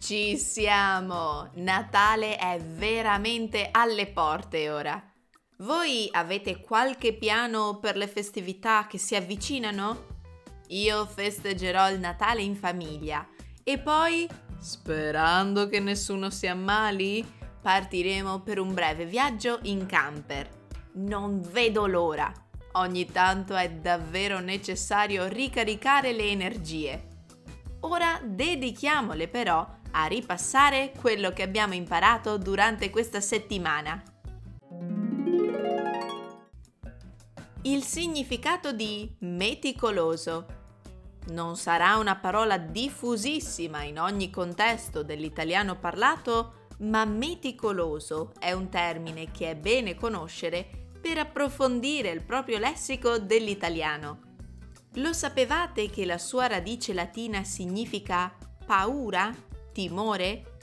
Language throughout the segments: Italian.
Ci siamo! Natale è veramente alle porte ora. Voi avete qualche piano per le festività che si avvicinano? Io festeggerò il Natale in famiglia e poi, sperando che nessuno si ammali, partiremo per un breve viaggio in camper. Non vedo l'ora. Ogni tanto è davvero necessario ricaricare le energie. Ora dedichiamole però a ripassare quello che abbiamo imparato durante questa settimana. Il significato di meticoloso. Non sarà una parola diffusissima in ogni contesto dell'italiano parlato, ma meticoloso è un termine che è bene conoscere per approfondire il proprio lessico dell'italiano. Lo sapevate che la sua radice latina significa paura? Timore?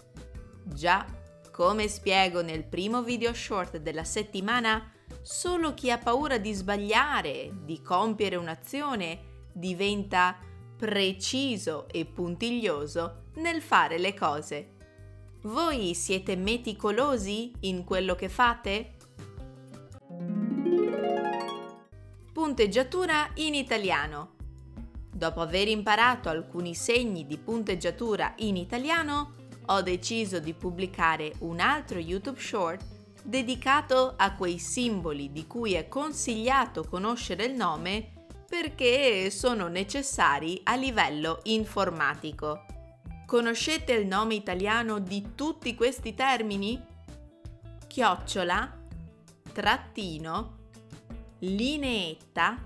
Già, come spiego nel primo video short della settimana, solo chi ha paura di sbagliare, di compiere un'azione, diventa preciso e puntiglioso nel fare le cose. Voi siete meticolosi in quello che fate? Punteggiatura in italiano. Dopo aver imparato alcuni segni di punteggiatura in italiano, ho deciso di pubblicare un altro YouTube Short dedicato a quei simboli di cui è consigliato conoscere il nome perché sono necessari a livello informatico. Conoscete il nome italiano di tutti questi termini? Chiocciola, trattino, lineetta,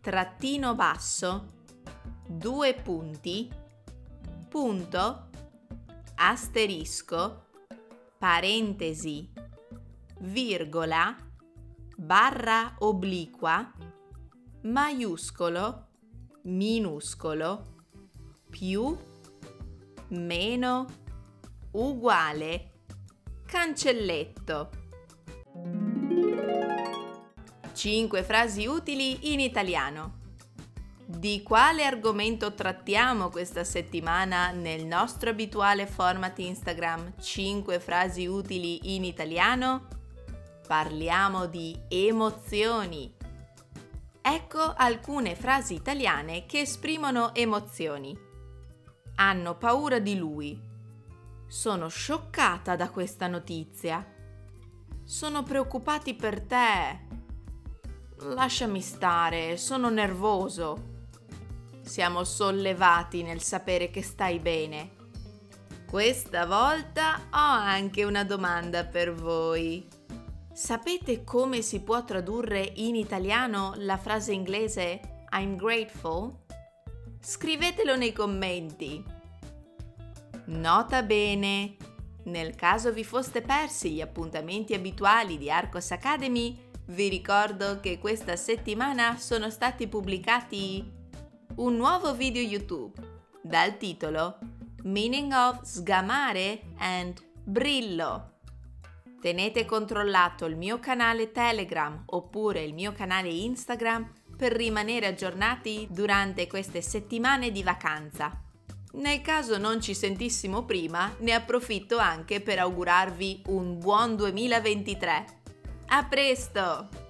trattino basso, due punti, punto, asterisco, parentesi, virgola, barra obliqua, maiuscolo, minuscolo, più, meno, uguale, cancelletto. 5 frasi utili in italiano. Di quale argomento trattiamo questa settimana nel nostro abituale format Instagram 5 frasi utili in italiano? Parliamo di emozioni. Ecco alcune frasi italiane che esprimono emozioni. Hanno paura di lui. Sono scioccata da questa notizia. Sono preoccupati per te. Lasciami stare, sono nervoso. Siamo sollevati nel sapere che stai bene. Questa volta ho anche una domanda per voi. Sapete come si può tradurre in italiano la frase inglese I'm grateful? Scrivetelo nei commenti. Nota bene, nel caso vi foste persi gli appuntamenti abituali di Arcos Academy, vi ricordo che questa settimana sono stati pubblicati un nuovo video YouTube dal titolo Meaning of sgamare and brillo. Tenete controllato il mio canale Telegram oppure il mio canale Instagram per rimanere aggiornati durante queste settimane di vacanza. Nel caso non ci sentissimo prima, ne approfitto anche per augurarvi un buon 2023. A presto!